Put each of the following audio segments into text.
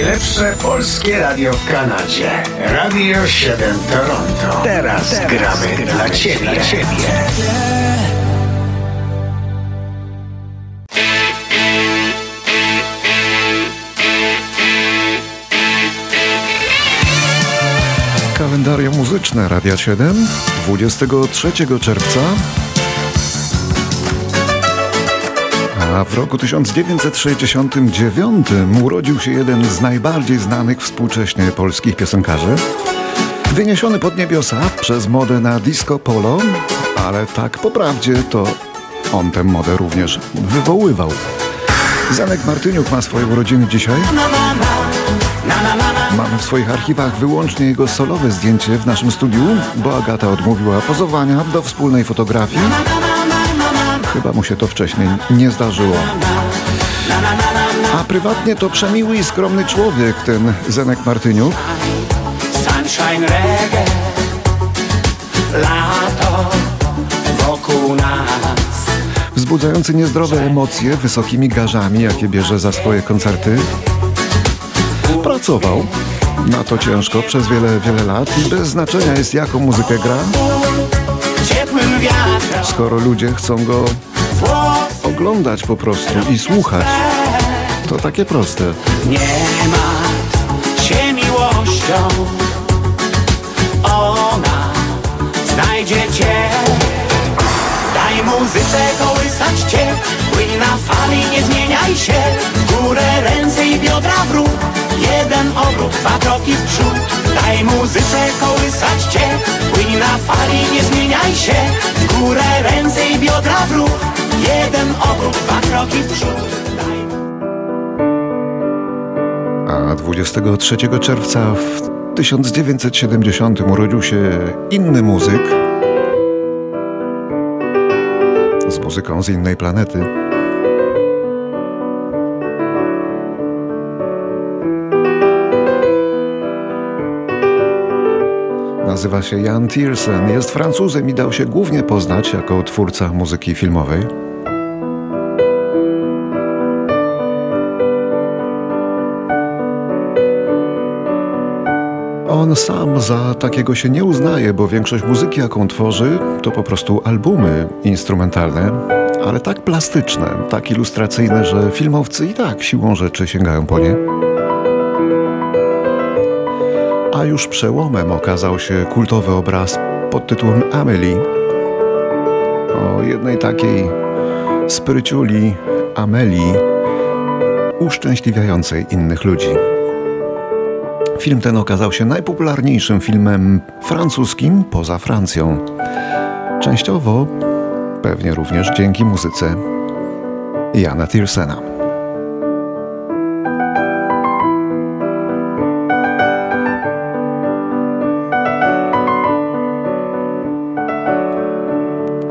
Najlepsze polskie radio w Kanadzie. Radio 7 Toronto. Teraz, Teraz gramy, gramy dla Ciebie. Dla ciebie. Kalendarium muzyczne Radia 7 23 czerwca A w roku 1969 urodził się jeden z najbardziej znanych współcześnie polskich piosenkarzy. Wyniesiony pod niebiosa przez modę na disco polo, ale tak po prawdzie to on tę modę również wywoływał. Zanek Martyniuk ma swoje urodziny dzisiaj. Mamy w swoich archiwach wyłącznie jego solowe zdjęcie w naszym studiu, bo Agata odmówiła pozowania do wspólnej fotografii. Chyba mu się to wcześniej nie zdarzyło. A prywatnie to przemiły i skromny człowiek, ten Zenek Martyniuk. Sunshine reggae, lato wokół nas. Wzbudzający niezdrowe emocje wysokimi garzami, jakie bierze za swoje koncerty. Pracował na to ciężko przez wiele, wiele lat i bez znaczenia jest jaką muzykę gra Skoro ludzie chcą go oglądać po prostu i słuchać, to takie proste. Nie ma się miłością, ona znajdzie cię. Daj muzyce kołysać cię, na fali, nie zmieniaj się. W górę ręce i biodra w ruch, jeden obrót, dwa kroki w przód. Daj muzyce kołysać cię, płyń na fali, nie zmieniaj się. W górę ręce i biodra w ruch, jeden obrót, dwa kroki w przód. A 23 czerwca w 1970 urodził się inny muzyk, z muzyką z innej planety. Nazywa się Jan Tiersen, jest Francuzem i dał się głównie poznać jako twórca muzyki filmowej. On sam za takiego się nie uznaje, bo większość muzyki, jaką tworzy, to po prostu albumy instrumentalne, ale tak plastyczne, tak ilustracyjne, że filmowcy i tak siłą rzeczy sięgają po nie. A już przełomem okazał się kultowy obraz pod tytułem Amelie. O jednej takiej spryciuli Amelii uszczęśliwiającej innych ludzi. Film ten okazał się najpopularniejszym filmem francuskim poza Francją. Częściowo pewnie również dzięki muzyce Jana Tiersena.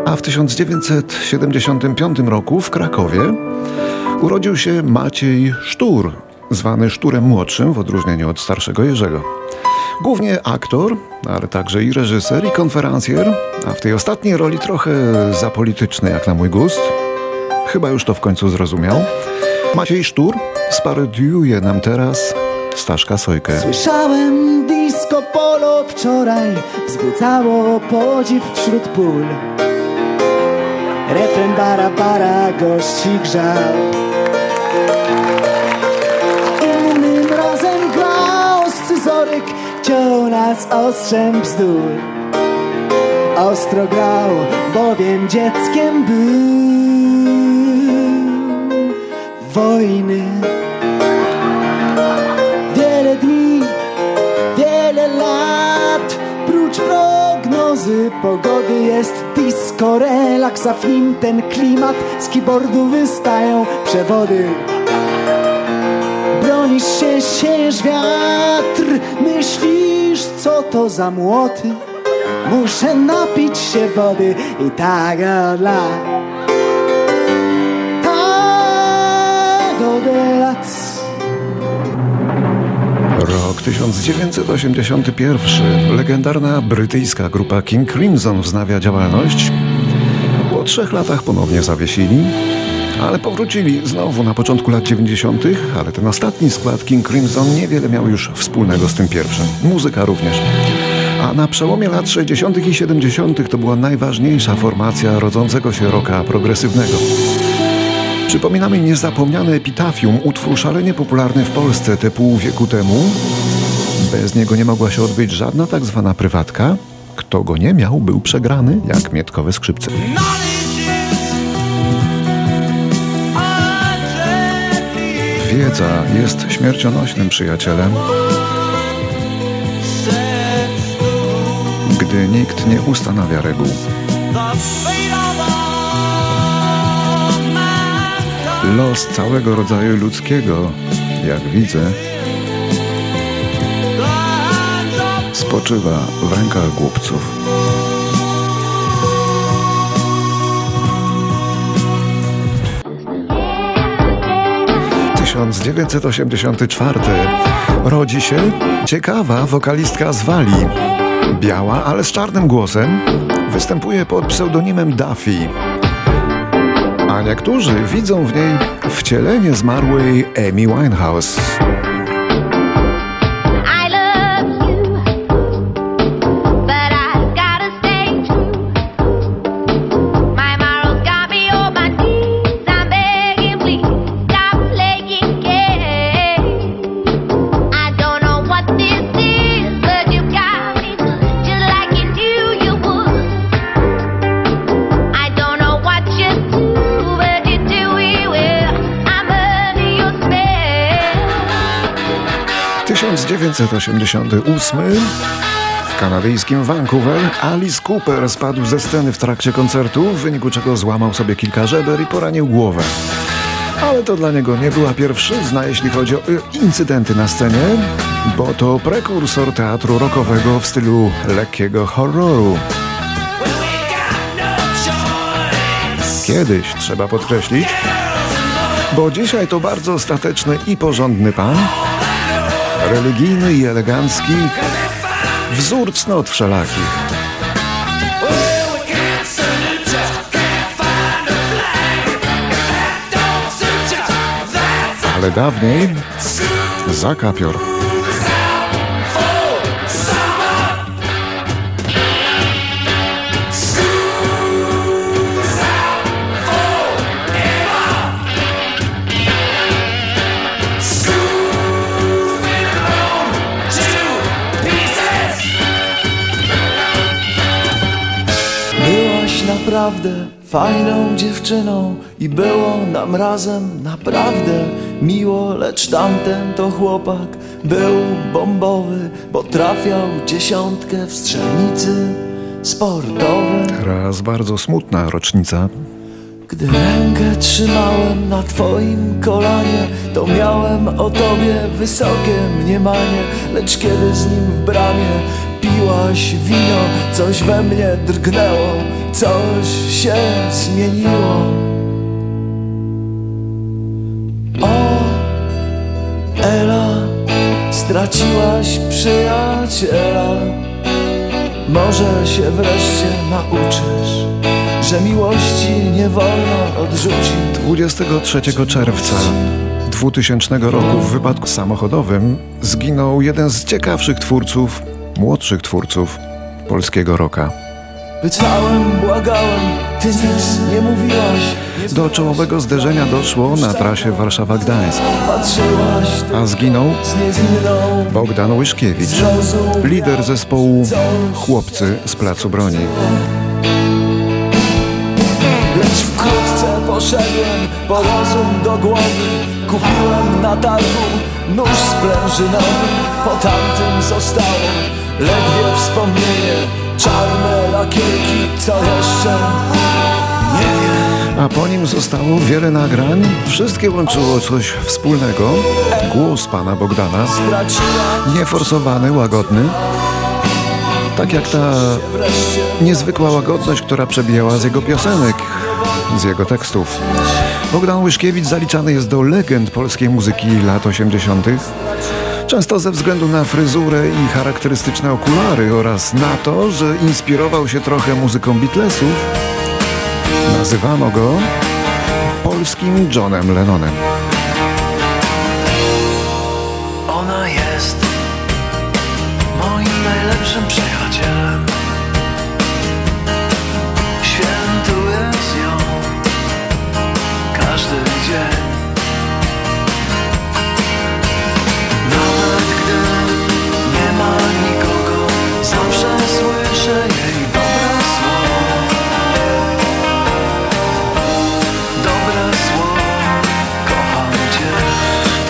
A w 1975 roku w Krakowie urodził się Maciej Sztur, zwany Szturem Młodszym w odróżnieniu od starszego Jerzego. Głównie aktor, ale także i reżyser, i konferencjer, a w tej ostatniej roli trochę za polityczny jak na mój gust. Chyba już to w końcu zrozumiał. Maciej Sztur sparodiuje nam teraz Staszka Sojkę. Słyszałem disco polo wczoraj, wzbudzało podziw wśród pól. Refren bara bara gości grzał. ciął nas ostrzem bzdur Ostro grał, bowiem dzieckiem był Wojny pogody jest disco relaks A w nim ten klimat. Z keyboardu wystają przewody. Bronisz się, siejesz wiatr. Myślisz, co to za młoty? Muszę napić się wody I tak dla Tak od lat 1981. Legendarna brytyjska grupa King Crimson wznawia działalność. Po trzech latach ponownie zawiesili. Ale powrócili znowu na początku lat 90., ale ten ostatni skład King Crimson niewiele miał już wspólnego z tym pierwszym. Muzyka również. A na przełomie lat 60. i 70. to była najważniejsza formacja rodzącego się roka progresywnego. Przypominamy niezapomniane epitafium, utwór szalenie popularny w Polsce te pół wieku temu. Bez niego nie mogła się odbyć żadna tak zwana prywatka. Kto go nie miał, był przegrany jak mietkowe skrzypce. Wiedza jest śmiercionośnym przyjacielem, gdy nikt nie ustanawia reguł. Los całego rodzaju ludzkiego, jak widzę, spoczywa w rękach głupców. 1984 rodzi się ciekawa wokalistka z Walii. Biała, ale z czarnym głosem, występuje pod pseudonimem Duffy. A niektórzy widzą w niej wcielenie zmarłej Amy Winehouse. 1988 w kanadyjskim Vancouver Alice Cooper spadł ze sceny w trakcie koncertu, w wyniku czego złamał sobie kilka żeber i poranił głowę. Ale to dla niego nie była pierwszyzna, jeśli chodzi o incydenty na scenie, bo to prekursor teatru rockowego w stylu lekkiego horroru. Kiedyś trzeba podkreślić, bo dzisiaj to bardzo stateczny i porządny pan, religijny i elegancki, wzór cnot wszelakich. Ale dawniej zakapior. Naprawdę fajną dziewczyną i było nam razem naprawdę miło, lecz tamten to chłopak był bombowy, bo trafiał dziesiątkę w strzelnicy sportowej. Raz bardzo smutna rocznica. Gdy rękę trzymałem na twoim kolanie, to miałem o tobie wysokie mniemanie, lecz kiedy z nim w bramie piłaś wino, coś we mnie drgnęło, coś się zmieniło. O, Ela, straciłaś przyjaciela. Może się wreszcie nauczysz, że miłości nie wolno odrzucić. 23 czerwca 2000 roku w wypadku samochodowym zginął jeden z ciekawszych twórców młodszych twórców polskiego rocka. Pytałem, błagałem, ty nic nie mówiłaś. Do czołowego zderzenia doszło na trasie Warszawa-Gdańsk. A zginął Bogdan Łyszkiewicz, lider zespołu Chłopcy z Placu Broni. Lecz wkrótce poszedłem po rozum do głowy Kupiłem na targu nóż sprężynowy Po tamtym zostało ledwie wspomnienie Czarne lakierki, co jeszcze? Nie wiem. A po nim zostało wiele nagrań. Wszystkie łączyło coś wspólnego. Głos pana Bogdana. Nieforsowany, łagodny. Tak jak ta niezwykła łagodność, która przebijała z jego piosenek, z jego tekstów. Bogdan Łyszkiewicz zaliczany jest do legend polskiej muzyki lat 80. Często ze względu na fryzurę i charakterystyczne okulary oraz na to, że inspirował się trochę muzyką Beatlesów, nazywano go polskim Johnem Lennonem.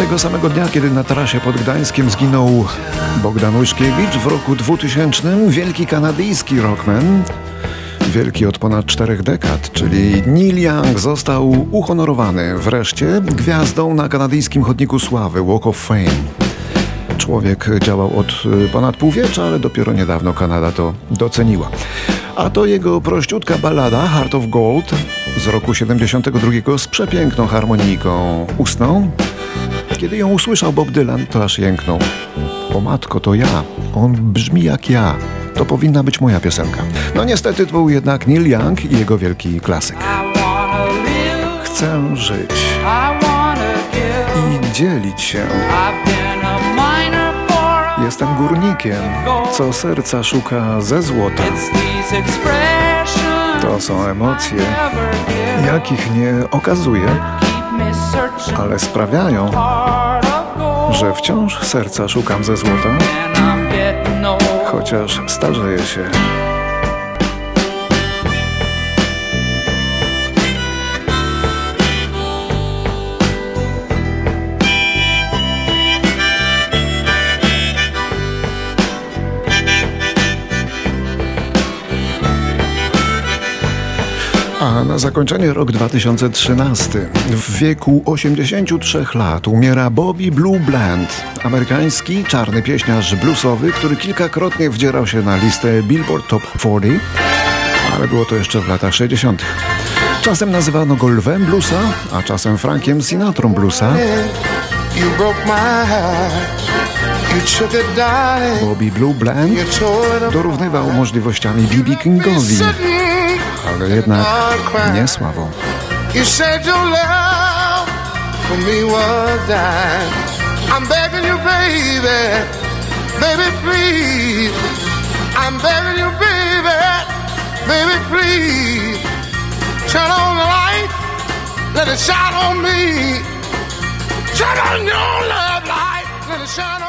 Tego samego dnia, kiedy na trasie pod Gdańskiem zginął Bogdan Łyszkiewicz, w roku 2000 wielki kanadyjski rockman, wielki od ponad czterech dekad, czyli Neil Young został uhonorowany wreszcie gwiazdą na kanadyjskim chodniku sławy Walk of Fame. Człowiek działał od y, ponad półwiecza, ale dopiero niedawno Kanada to doceniła. A to jego prościutka ballada Heart of Gold z roku 72 z przepiękną harmonijką ustną. Kiedy ją usłyszał Bob Dylan, to aż jęknął. O matko, to ja. On brzmi jak ja. To powinna być moja piosenka. No niestety to był jednak Neil Young i jego wielki klasyk. Chcę żyć I dzielić się. Jestem górnikiem, co serca szuka ze złota. To są emocje, jakich nie searching ale sprawiają, że wciąż serca szukam ze złota, chociaż starzeję się. A na zakończenie rok 2013. W wieku 83 lat umiera Bobby Blue Bland, amerykański czarny pieśniarz bluesowy, który kilkakrotnie wdzierał się na listę Billboard Top 40, ale było to jeszcze w latach 60. Czasem nazywano go lwem bluesa, a czasem Frankiem Sinatrą bluesa. Bobby Blue Bland dorównywał możliwościami B.B. Kingowi, ale jednak nie. You said your love for me was dying. I'm begging you, baby, baby, please. I'm begging you, baby, baby, please. Turn on the light, let it shine on me. Turn on your love light, let it shine on me.